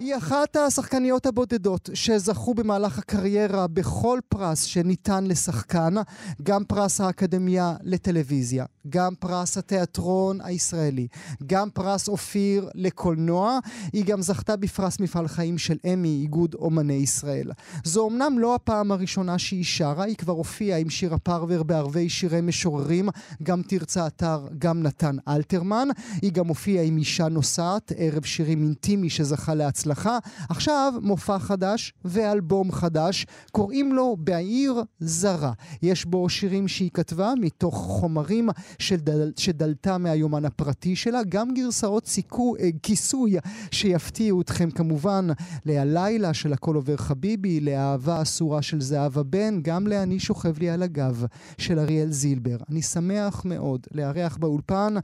היא אחת השחקניות הבודדות שזכו במהלך הקריירה בכל פרס שניתן לשחקן, גם פרס האקדמיה לטלוויזיה, גם פרס התיאטרון הישראלי, גם פרס אופיר לקולנוע. היא גם זכתה בפרס מפעל חיים של אמי, איגוד אומני ישראל. זו אמנם לא הפעם הראשונה שהיא שרה, היא כבר הופיעה עם שירה פרבר בערבי שירי משוררים, גם תרצה אתר, גם נתן אלתרמן. היא גם הופיעה עם אישה נוסעת, ערב שירים אינטימי שזכה להצלחה. הצלחה. עכשיו מופע חדש ואלבום חדש, קוראים לו בעיר זרה. יש בו שירים שהיא כתבה מתוך חומרים שדל, שדלתה מהיומן הפרטי שלה, גם גרסאות סיכו, אה, כיסוי שיפתיעו אתכם כמובן ל"הלילה" של הכל עובר חביבי, לאהבה אסורה של זהבה בן, גם ל"אני שוכב לי על הגב" של אריאל זילבר. אני שמח מאוד לארח באולפן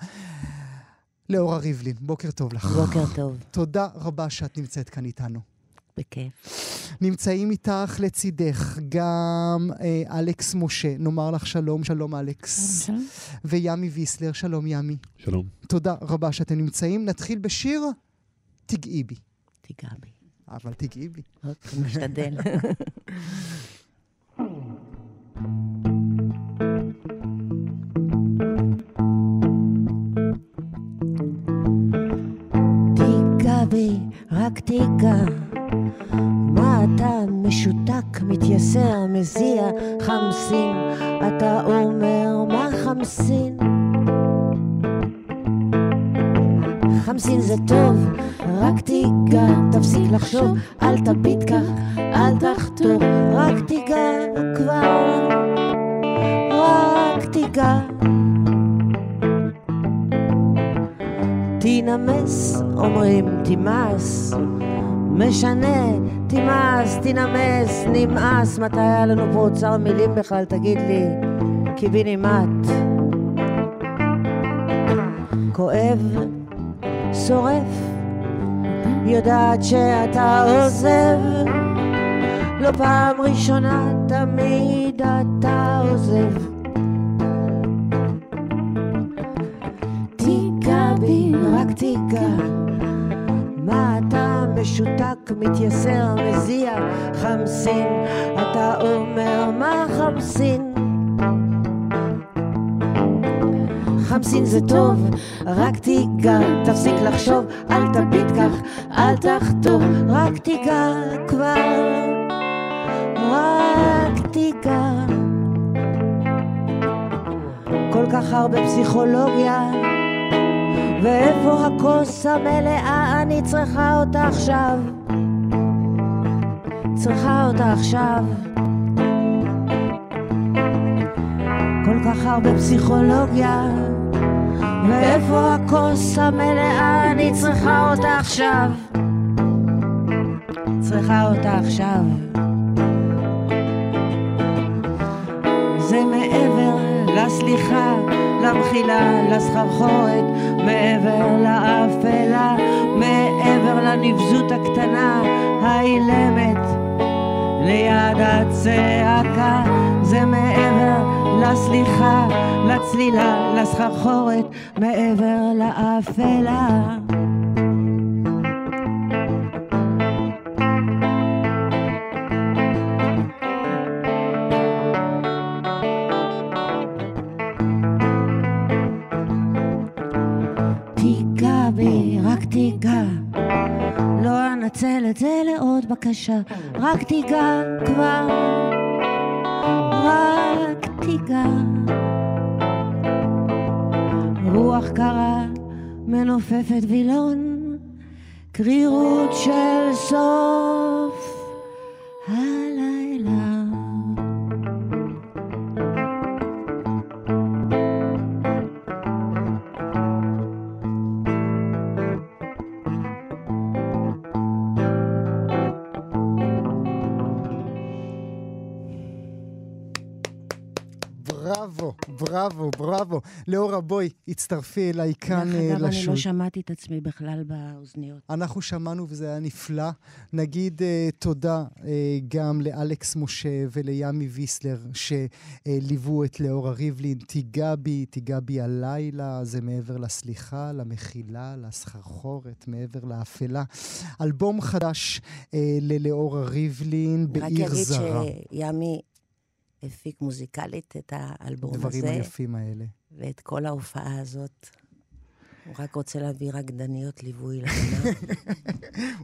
לאורה ריבלין, בוקר טוב לך. בוקר טוב. תודה רבה שאת נמצאת כאן איתנו. בכיף. נמצאים איתך לצידך גם אה, אלכס משה, נאמר לך שלום, שלום אלכס. שלום. וימי ויסלר, שלום ימי. שלום. תודה רבה שאתם נמצאים. נתחיל בשיר תגעי בי. תיגע בי. אבל תגעי בי. אוקיי, משתדל. רק תיגע. מה אתה משותק, מתייסר, מזיע, חמסין. אתה אומר מה חמסין? חמסין זה טוב, רק תיגע, תפסיק לחשוב, אל תביט כך, אל תחתור, רק תיגע כבר, רק תיגע. תנמס, אומרים תימס, משנה, תימס, תנמס, נמאס, מתי היה לנו פה אוצר מילים בכלל, תגיד לי, קיבינימט. כואב, שורף, יודעת שאתה עוזב, לא פעם ראשונה, תמיד אתה עוזב. תיגע. מה אתה משותק, מתייסר, מזיע, חמסין, אתה אומר מה חמסין? חמסין זה טוב, רק תיגע, תפסיק לחשוב, אל תביט כך, אל תחתור, רק תיגע כבר, רק תיגע. כל כך הרבה פסיכולוגיה, ואיפה הכוס המלאה, אני צריכה אותה עכשיו. צריכה אותה עכשיו. כל כך הרבה פסיכולוגיה, ואיפה הכוס המלאה, אני צריכה אותה עכשיו. צריכה אותה עכשיו. זה מעבר לסליחה, למחילה, לסחרחורת, מעבר לאפלה, מעבר לנבזות הקטנה, האילמת, ליד הצעקה, זה מעבר לסליחה, לצלילה, לסחרחורת, מעבר לאפלה. לעוד בקשה, רק תיגע כבר. רק תיגע. רוח קרה, מנופפת וילון, קרירות של סוף בראבו, בראבו. לאורה, בואי, הצטרפי אליי כאן דרך אה, אגב, אני. לא שמעתי את עצמי בכלל באוזניות. אנחנו שמענו וזה היה נפלא. נגיד uh, תודה uh, גם לאלכס משה ולימי ויסלר שליוו את לאורה ריבלין. תיגע בי, תיגע בי הלילה, זה מעבר לסליחה, למחילה, לסחרחורת, מעבר לאפלה. אלבום חדש uh, ללאורה ריבלין רק בעיר אגיד זרה. שימי הפיק מוזיקלית את האלבום דברים הזה, היפים האלה. ואת כל ההופעה הזאת. הוא רק רוצה להביא רקדניות ליווי לגינה.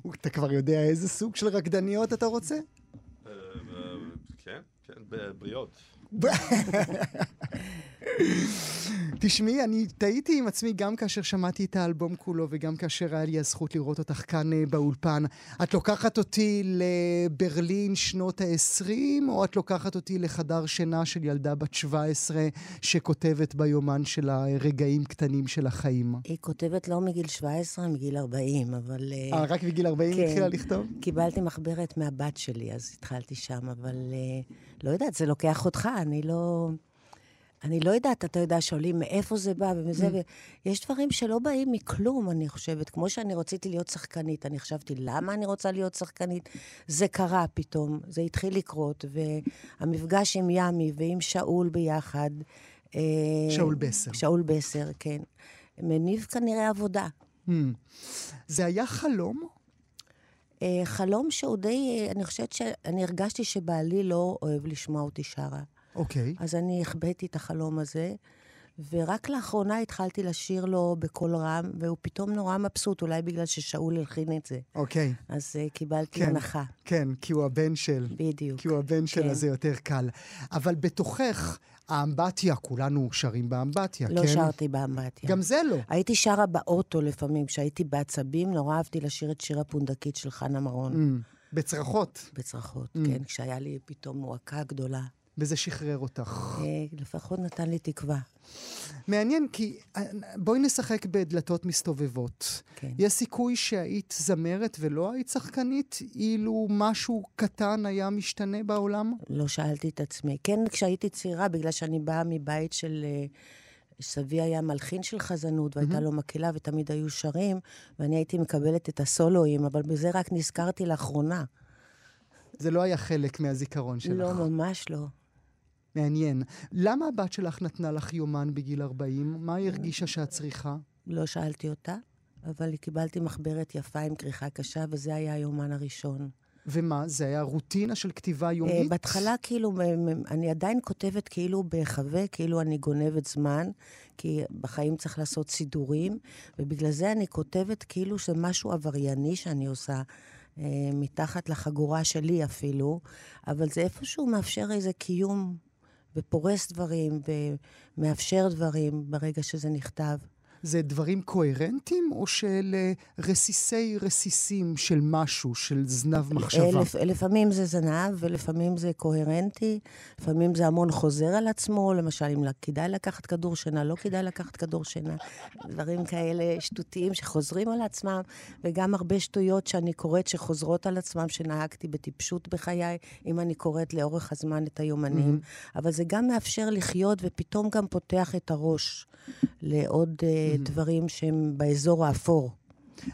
אתה כבר יודע איזה סוג של רקדניות אתה רוצה? אה, אה, כן, כן, בבריאות. תשמעי, אני תהיתי עם עצמי גם כאשר שמעתי את האלבום כולו וגם כאשר היה לי הזכות לראות אותך כאן אה, באולפן. את לוקחת אותי לברלין שנות ה-20, או את לוקחת אותי לחדר שינה של ילדה בת 17 שכותבת ביומן שלה רגעים קטנים של החיים? היא כותבת לא מגיל 17, מגיל 40, אבל... אה, אה, רק בגיל 40 כן. התחילה לכתוב? קיבלתי מחברת מהבת שלי, אז התחלתי שם, אבל אה, לא יודעת, זה לוקח אותך, אני לא... אני לא יודעת, אתה יודע, שואלים מאיפה זה בא ומזה, ויש דברים שלא באים מכלום, אני חושבת. כמו שאני רציתי להיות שחקנית, אני חשבתי, למה אני רוצה להיות שחקנית? זה קרה פתאום, זה התחיל לקרות, והמפגש עם ימי ועם שאול ביחד... אה, שאול בסר. שאול בסר, כן. מניב כנראה עבודה. Hmm. זה היה חלום? אה, חלום שהוא די, אה, אני חושבת שאני הרגשתי שבעלי לא אוהב לשמוע אותי שרה. אוקיי. אז אני החבאתי את החלום הזה, ורק לאחרונה התחלתי לשיר לו בקול רם, והוא פתאום נורא מבסוט, אולי בגלל ששאול הלחין את זה. אוקיי. אז uh, קיבלתי כן. הנחה. כן, כי הוא הבן של. בדיוק. כי הוא הבן של, כן. אז זה יותר קל. אבל בתוכך, האמבטיה, כולנו שרים באמבטיה, לא כן? שרתי באמבטיה. גם זה לא. הייתי שרה באוטו לפעמים, כשהייתי בעצבים, נורא אהבתי לשיר את שיר הפונדקית של חנה מרון. Mm, בצרחות, בצרחות, Mm. כן, כשהיה לי פתאום מועקה גדולה. וזה שחרר אותך. לפחות נתן לי תקווה. מעניין, כי אה, בואי נשחק בדלתות מסתובבות. כן. יש סיכוי שהיית זמרת ולא היית שחקנית, אילו משהו קטן היה משתנה בעולם? לא שאלתי את עצמי. כן, כשהייתי צעירה, בגלל שאני באה מבית של... אה, סבי היה מלחין של חזנות, והייתה לו מקהלה, ותמיד היו שרים, ואני הייתי מקבלת את הסולואים, אבל בזה רק נזכרתי לאחרונה. זה לא היה חלק מהזיכרון שלך. לא, ממש לא. מעניין. למה הבת שלך נתנה לך יומן בגיל 40? מה היא הרגישה שאת צריכה? לא שאלתי אותה, אבל קיבלתי מחברת יפה עם כריכה קשה, וזה היה היומן הראשון. ומה, זה היה רוטינה של כתיבה אה, יומית? בהתחלה, כאילו, אני עדיין כותבת כאילו בהיחווה, כאילו אני גונבת זמן, כי בחיים צריך לעשות סידורים, ובגלל זה אני כותבת כאילו שזה משהו עברייני שאני עושה, אה, מתחת לחגורה שלי אפילו, אבל זה איפשהו מאפשר איזה קיום, ופורס דברים, ומאפשר דברים ברגע שזה נכתב. זה דברים קוהרנטיים, או שאלה רסיסי רסיסים של משהו, של זנב מחשבה? לפ, לפעמים זה זנב, ולפעמים זה קוהרנטי, לפעמים זה המון חוזר על עצמו, למשל, אם כדאי לקחת כדור שינה, לא כדאי לקחת כדור שינה. דברים כאלה שטותיים שחוזרים על עצמם, וגם הרבה שטויות שאני קוראת שחוזרות על עצמם, שנהגתי בטיפשות בחיי, אם אני קוראת לאורך הזמן את היומנים. Mm-hmm. אבל זה גם מאפשר לחיות, ופתאום גם פותח את הראש לעוד mm-hmm. דברים שהם באזור האפור.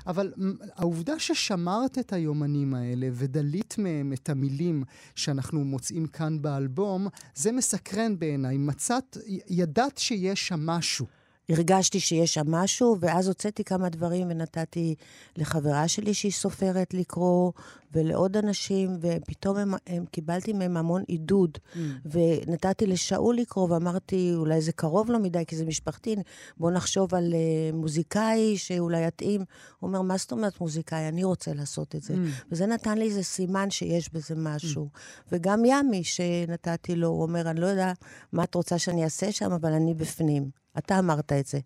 אבל העובדה ששמרת את היומנים האלה ודלית מהם את המילים שאנחנו מוצאים כאן באלבום, זה מסקרן בעיניי. מצאת, ידעת שיש שם משהו. הרגשתי שיש שם משהו, ואז הוצאתי כמה דברים ונתתי לחברה שלי שהיא סופרת לקרוא, ולעוד אנשים, ופתאום הם, הם, קיבלתי מהם המון עידוד. Mm. ונתתי לשאול לקרוא, ואמרתי, אולי זה קרוב לו מדי, כי זה משפחתי, בוא נחשוב על uh, מוזיקאי שאולי יתאים. הוא אומר, מה זאת אומרת מוזיקאי? אני רוצה לעשות את זה. Mm. וזה נתן לי איזה סימן שיש בזה משהו. Mm. וגם ימי, שנתתי לו, הוא אומר, אני לא יודע מה את רוצה שאני אעשה שם, אבל אני בפנים. אתה אמרת את זה.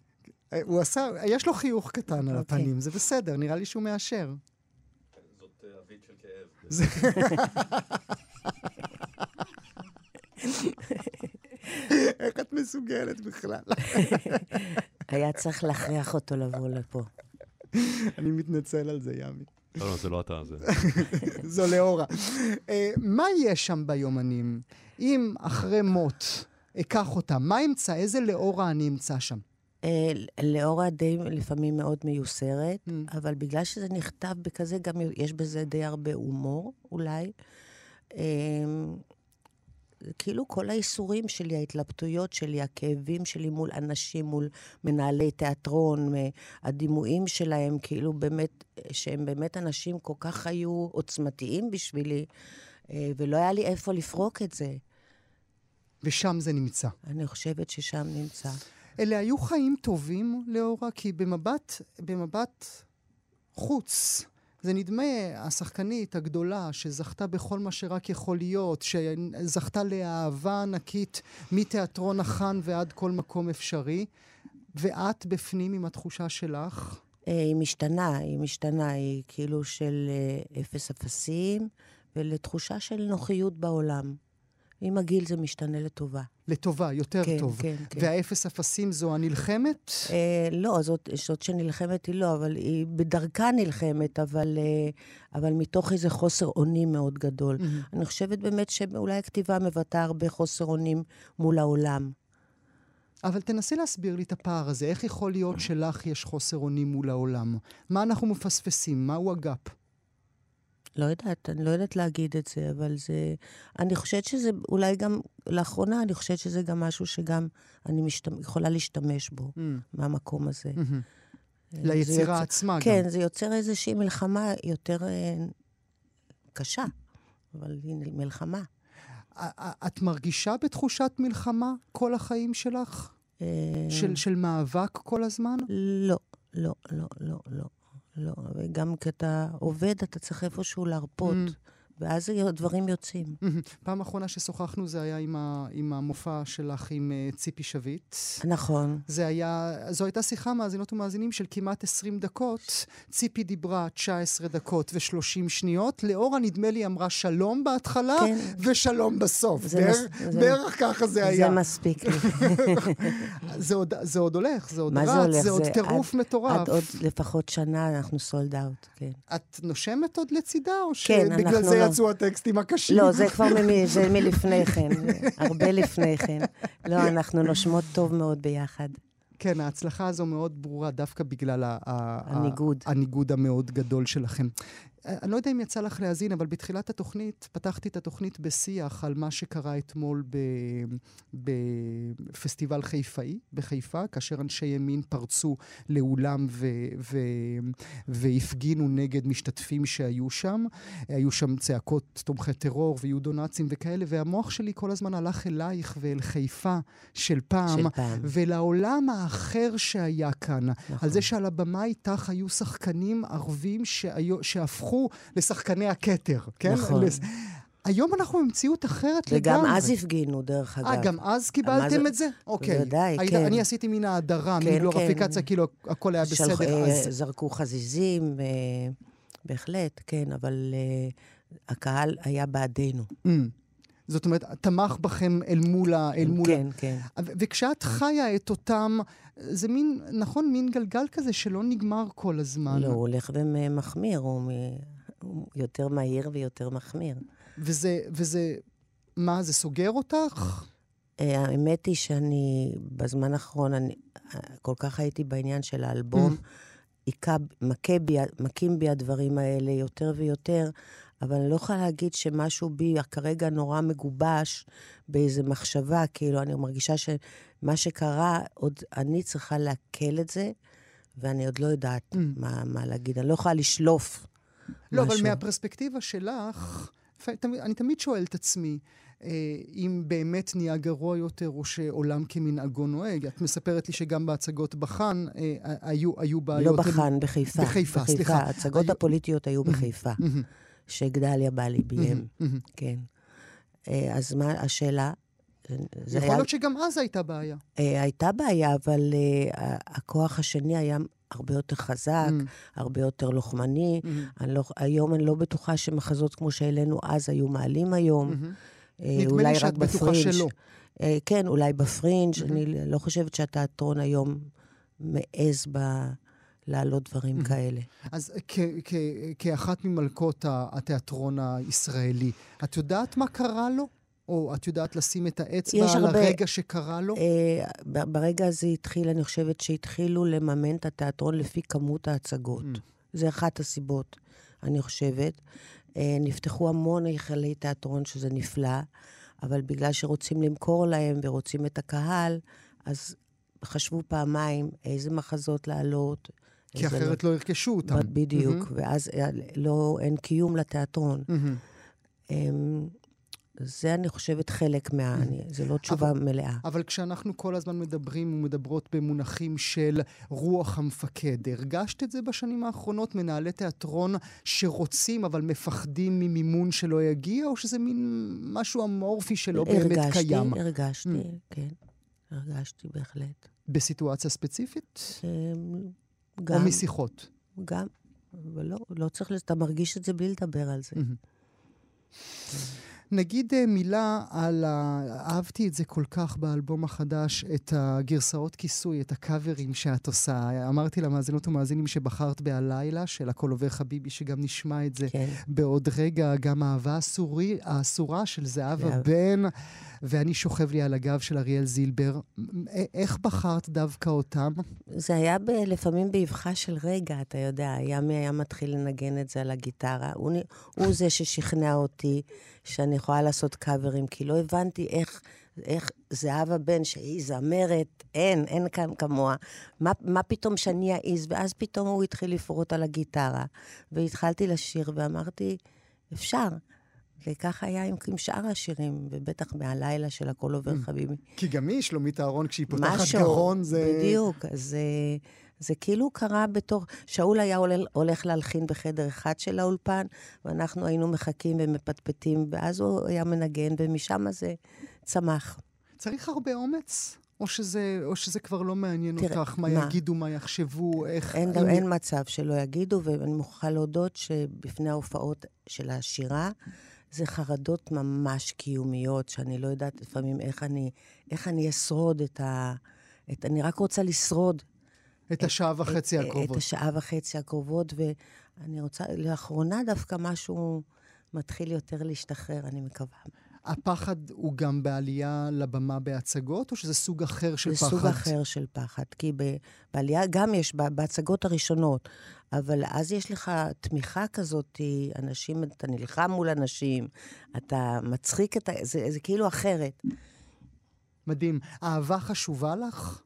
הוא עשה, יש לו חיוך קטן על הפנים, זה בסדר, נראה לי שהוא מאשר. זאת אבית של כאב. איך את מסוגלת בכלל? היה צריך להכריח אותו לבוא לפה. אני מתנצל על זה, ימי. לא, לא, זה לא אתה, זה... זו לאורה. מה יש שם ביומנים? אם אחרי מות אקח אותה. מה אמצא? איזה לאורה אני אמצא שם? אה, לאורה די לפעמים מאוד מיוסרת, Mm. אבל בגלל שזה נכתב בכזה, גם יש בזה די הרבה הומור, אולי. אה, כאילו כל האיסורים שלי, ההתלבטויות שלי, הכאבים שלי מול אנשים, מול מנהלי תיאטרון, מ- הדימויים שלהם, כאילו באמת, שהם באמת אנשים כל כך היו עוצמתיים בשבילי, אה, ולא היה לי איפה לפרוק את זה. ושם זה נמצא. אני חושבת ששם נמצא. אלה היו חיים טובים, לאורה? כי במבט, במבט חוץ, זה נדמה השחקנית הגדולה שזכתה בכל מה שרק יכול להיות, שזכתה לאהבה ענקית מתיאטרון החאן ועד כל מקום אפשרי, ואת בפנים עם התחושה שלך? אה, היא משתנה, היא משתנה, היא כאילו של אה, אפס אפסים ולתחושה של נוחיות בעולם. עם הגיל זה משתנה לטובה. לטובה, יותר כן, טוב. כן, כן. והאפס אפסים זו הנלחמת? אה, לא, זאת, זאת שנלחמת היא לא, אבל היא בדרכה נלחמת, אבל, אה, אבל מתוך איזה חוסר אונים מאוד גדול. מהמם. אני חושבת באמת שאולי הכתיבה מבטאה הרבה חוסר אונים מול העולם. אבל תנסי להסביר לי את הפער הזה. איך יכול להיות שלך יש חוסר אונים מול העולם? מה אנחנו מפספסים? מהו הגאפ? לא יודעת, אני לא יודעת להגיד את זה, אבל זה... אני חושבת שזה אולי גם, לאחרונה אני חושבת שזה גם משהו שגם אני משתמ... יכולה להשתמש בו, Mm, מהמקום הזה. מהמם. זה ליצירה יוצר- עצמה גם. כן, זה יוצר איזושהי מלחמה יותר אה, קשה, אבל הנה, מלחמה. את מרגישה בתחושת מלחמה כל החיים שלך? אה, של, של מאבק כל הזמן? לא, לא, לא, לא, לא. לא, וגם כשאתה עובד, אתה צריך איפשהו להרפות, Mm. ואז הדברים יוצאים. פעם אחרונה ששוחחנו זה היה עם, ה, עם המופע שלך עם uh, ציפי שביט. נכון. זה היה, זו הייתה שיחה, מאזינות ומאזינים, של כמעט 20 דקות. ציפי דיברה 19 דקות ו-30 שניות. לאורה, נדמה לי, אמרה שלום בהתחלה, כן. ושלום בסוף. זה בערך, מס- זה- בערך ככה זה היה. זה מספיק לי. זה עוד, זה עוד הולך, זה עוד זה רץ, הולך? זה עוד זה טירוף מטורף. עד עוד לפחות שנה אנחנו סולד אאוט, כן. את נושמת עוד לצידה, או כן, שבגלל זה לא. יצאו הטקסטים הקשים? לא, זה כבר ממי, זה מלפני כן, הרבה לפני כן. לא, אנחנו נושמות טוב מאוד ביחד. כן, ההצלחה הזו מאוד ברורה, דווקא בגלל הניגוד. הניגוד המאוד גדול שלכם. אני לא יודע אם יצא לך להאזין, אבל בתחילת התוכנית, פתחתי את התוכנית בשיח על מה שקרה אתמול בפסטיבל חיפאי, בחיפה, כאשר אנשי ימין פרצו לאולם ו- ו- והפגינו נגד משתתפים שהיו שם. היו שם צעקות תומכי טרור ויודו-נאצים וכאלה, והמוח שלי כל הזמן הלך אלייך ואל חיפה של פעם. של פעם. ולעולם האחר שהיה כאן, נכון. על זה שעל הבמה איתך היו שחקנים ערבים שהיו, שהפכו לשחקני הכתר, כן? נכון. לס... היום אנחנו במציאות אחרת וגם לגמרי. אז הפגינו, דרך אגב. אה, גם אז קיבלתם זה- את זה? אוקיי. בוודאי, היית- כן. אני עשיתי מן ההדרה, כן, מגלוריפיקציה, כן. כאילו הכל היה שלח- בסדר אה, אז. זרקו חזיזים, אה, בהחלט, כן, אבל אה, הקהל היה בעדנו. Mm. זאת אומרת, תמך בכם אל מול ה... אל מול ה- כן, כן. וכשאת חיה את אותם, זה מין, נכון, מין גלגל כזה שלא נגמר כל הזמן. לא, הוא הולך ומחמיר, הוא מ- הוא יותר מהיר ויותר מחמיר. וזה, וזה, מה, זה סוגר אותך? אה, האמת היא שאני, בזמן האחרון, אני אה, כל כך הייתי בעניין של האלבום, היכה, מכה בי, מכים בי הדברים האלה יותר ויותר, אבל אני לא יכולה להגיד שמשהו בי כרגע נורא מגובש באיזו מחשבה, כאילו, אני מרגישה שמה שקרה, עוד אני צריכה לעכל את זה, ואני עוד לא יודעת Mm. מה, מה להגיד. אני לא יכולה לשלוף לא, אבל משהו. מהפרספקטיבה שלך, לפעמים- תמיד- אני תמיד שואל את עצמי, אה, אם באמת נהיה גרוע יותר, או שעולם כמנהגו נוהג. את מספרת לי שגם בהצגות בחאן אה, היו, היו בעיות. לא בחאן, בחיפה. בחיפה, סליחה. ההצגות היו- הפוליטיות היו בחיפה, שגדליה בעלי ביים, מהמם. כן. אה, אז מה השאלה? זה יכול היה- להיות שגם אז הייתה בעיה. אה, הייתה בעיה, אבל אה, הכוח השני היה הרבה יותר חזק, מהמם, הרבה יותר לוחמני. מהמם, אני לא, היום אני לא בטוחה שמחזות כמו שהעלינו אז היו מעלים היום. מהמם. אה, נדמה לי שאת בטוחה בפרינג'. שלא. אה, כן, אולי בפרינג'. מהמם. אני לא חושבת שהתיאטרון היום מעז ב... להעלות דברים מהמם. כאלה. אז כ- כ- כאחת ממלכות התיאטרון הישראלי, את יודעת מה קרה לו? או את יודעת לשים את האצבע על הרבה- הרגע שקרה לו? אה, ברגע הזה התחיל, אני חושבת שהתחילו לממן את התיאטרון לפי כמות ההצגות. Mm. זה אחת הסיבות, אני חושבת. אה, נפתחו המון היכלי תיאטרון, שזה נפלא, אבל בגלל שרוצים למכור להם ורוצים את הקהל, אז חשבו פעמיים איזה מחזות להעלות. כי אחרת לא ירכשו אותם. בדיוק, מהמם. ואז אה, לא, אין קיום לתיאטרון. אמ, זה, אני חושבת, חלק מה... אני, זה לא תשובה מלאה. אבל כשאנחנו כל הזמן מדברים ומדברות במונחים של רוח המפקד, הרגשת את זה בשנים האחרונות? מנהלי תיאטרון שרוצים אבל מפחדים ממימון שלא יגיע, או שזה מין משהו אמורפי שלא באמת הרגשתי, קיים? הרגשתי, Mm. כן. הרגשתי בהחלט. בסיטואציה ספציפית? אמ, או גם, משיחות? גם, אבל לא, לא צריך, אתה מרגיש את זה בלי לדבר על זה. נגיד אה, מילה על ה... אהבתי את זה כל כך באלבום החדש, את הגרסאות כיסוי, את הקאברים שאת עושה. אמרתי למאזינות ומאזינים שבחרת ב"הלילה" של הכל עובר חביבי, שגם נשמע את זה כן. בעוד רגע, גם אהבה אסורי, האסורה של זהבה זהב. בן, ואני שוכב לי על הגב של אריאל זילבר. מ- א- איך בחרת דווקא אותם? זה היה ב, לפעמים באבחה של רגע, אתה יודע, ימי היה מתחיל לנגן את זה על הגיטרה. הוא, הוא זה ששכנע אותי שאני יכולה לעשות קאברים, כי לא הבנתי איך, איך זהבה בן, שהיא זמרת, אין, אין כאן כמוה. מה, מה פתאום שאני אעז? ואז פתאום הוא התחיל לפרוט על הגיטרה, והתחלתי לשיר, ואמרתי, אפשר. וככה היה עם, עם שאר השירים, ובטח מהלילה של הכל עובר חביבי. כי גם היא, שלומית אהרון, כשהיא פותחת משהו, גרון, זה... בדיוק, אז זה, כאילו קרה בתור... שאול היה הולך להלחין בחדר אחד של האולפן, ואנחנו היינו מחכים ומפטפטים, ואז הוא היה מנגן, ומשם זה צמח. צריך הרבה אומץ? או שזה, או שזה כבר לא מעניין תראה, אותך, מה, מה? יגידו, מה יחשבו, איך... אין, גם, אין מצב שלא יגידו, ואני מוכרחה להודות שבפני ההופעות של השירה, זה חרדות ממש קיומיות, שאני לא יודעת לפעמים איך אני, איך אני אשרוד את ה... את, אני רק רוצה לשרוד את השעה וחצי את, הקרובות. את השעה וחצי הקרובות, ואני רוצה, לאחרונה דווקא משהו מתחיל יותר להשתחרר, אני מקווה. הפחד הוא גם בעלייה לבמה בהצגות, או שזה סוג אחר של זה פחד? סוג אחר של פחד, כי ב- בעלייה גם יש, בהצגות הראשונות, אבל אז יש לך תמיכה כזאת, אנשים, אתה נלחם מול אנשים, אתה מצחיק את ה... זה, זה כאילו אחרת. מדהים. אהבה חשובה לך?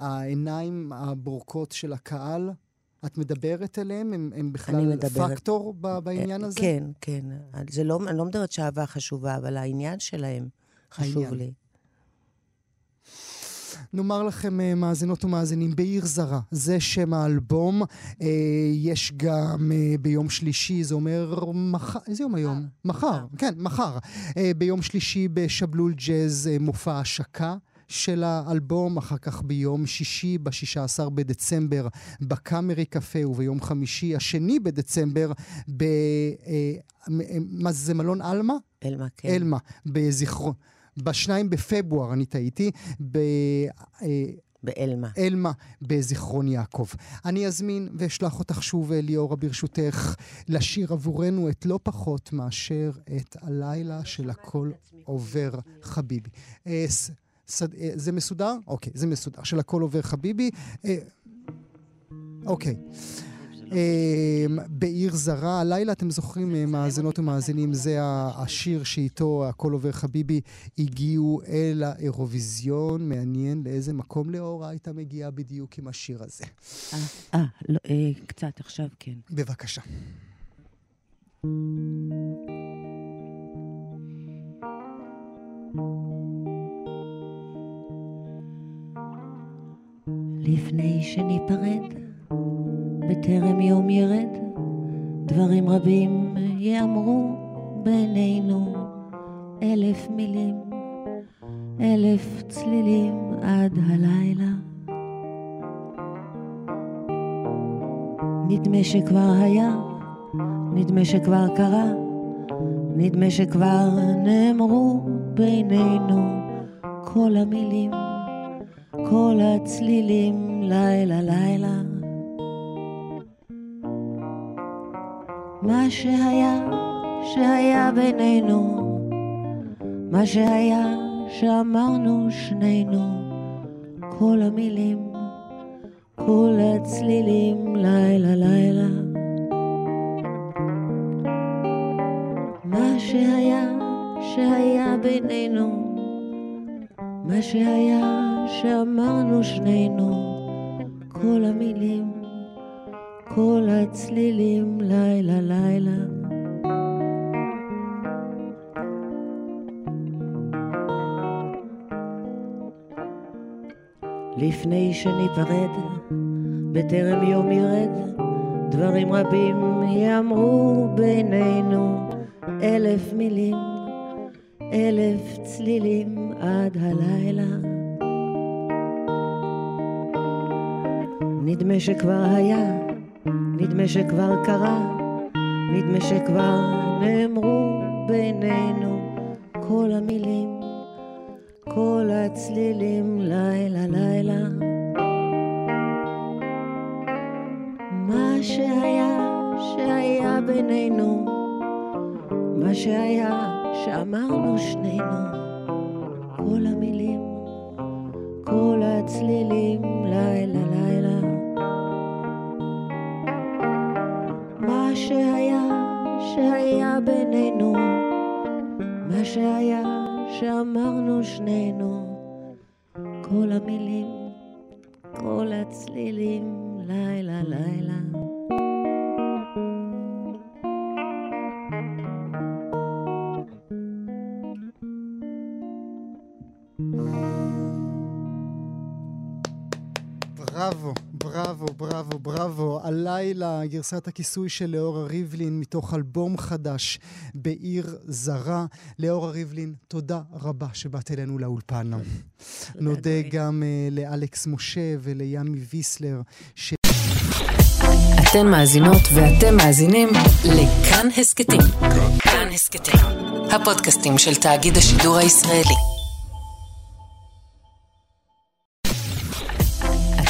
העיניים הבורקות של הקהל? את מדברת אליהם? הם, הם בכלל מדברת. פקטור ב- בעניין אה, הזה? כן, כן. זה לא, אני לא מדברת שאהבה חשובה, אבל העניין שלהם חשוב העניין. לי. נאמר לכם, אה, מאזינות ומאזינים, בעיר זרה, זה שם האלבום. אה, יש גם אה, ביום שלישי, זה אומר מחר, איזה יום היום? מחר, כן, מחר. אה, ביום שלישי בשבלול ג'אז אה, מופע השקה. של האלבום, אחר כך ביום שישי, ב-16 בדצמבר, בקאמרי קפה, וביום חמישי, השני בדצמבר, ב... אה, מ- מה זה, זה מלון עלמה? אלמה, כן. אלמה, בזיכרון. בשניים בפברואר, אני טעיתי, באלמה. באלמה בזיכרון יעקב. אני אזמין ואשלח אותך שוב, אה, ליאורה, ברשותך, לשיר עבורנו את לא פחות מאשר את הלילה של הכל עובר חביבי. אה, זה מסודר? אוקיי, זה מסודר. של הכל עובר חביבי. אה, אוקיי. אה, בעיר זרה, הלילה, אתם זוכרים, אה, מאזינות ומאזינים, זה השיר שאיתו הכל עובר חביבי הגיעו אל האירוויזיון. מעניין לאיזה מקום לאורה הייתה מגיעה בדיוק עם השיר הזה. אה, לא, קצת עכשיו כן. בבקשה. לפני שניפרד, בטרם יום ירד, דברים רבים יאמרו בינינו, אלף מילים, אלף צלילים עד הלילה. נדמה שכבר היה, נדמה שכבר קרה, נדמה שכבר נאמרו בינינו כל המילים. כל הצלילים לילה לילה. מה שהיה, שהיה בינינו, מה שהיה שאמרנו שנינו, כל המילים, כל הצלילים, לילה לילה. מה שהיה, שהיה בינינו, מה שהיה שאמרנו שנינו, כל המילים, כל הצלילים, לילה לילה. לפני שניפרד, בטרם יום ירד, דברים רבים יאמרו בינינו, אלף מילים, אלף צלילים עד הלילה. נדמה שכבר היה, נדמה שכבר קרה, נדמה שכבר נאמרו בינינו כל המילים, כל הצלילים, לילה לילה. מה שהיה, שהיה בינינו, מה שהיה, שאמרנו שנינו, כל המילים, כל הצלילים, לילה לילה. בינינו, מה שהיה, שאמרנו שנינו, כל המילים, כל הצלילים, לילה לילה. בראבו, בראבו, בראבו, בראבו. הלילה גרסת הכיסוי של ליאורה ריבלין מתוך אלבום חדש בעיר זרה. ליאורה ריבלין, תודה רבה שבאת אלינו לאולפן. נודה. גם uh, לאלכס משה ולימי ויסלר, ש... אתן מאזינות ואתם מאזינים לכאן הסכתים. כאן הסכתים, הפודקאסטים של תאגיד השידור הישראלי.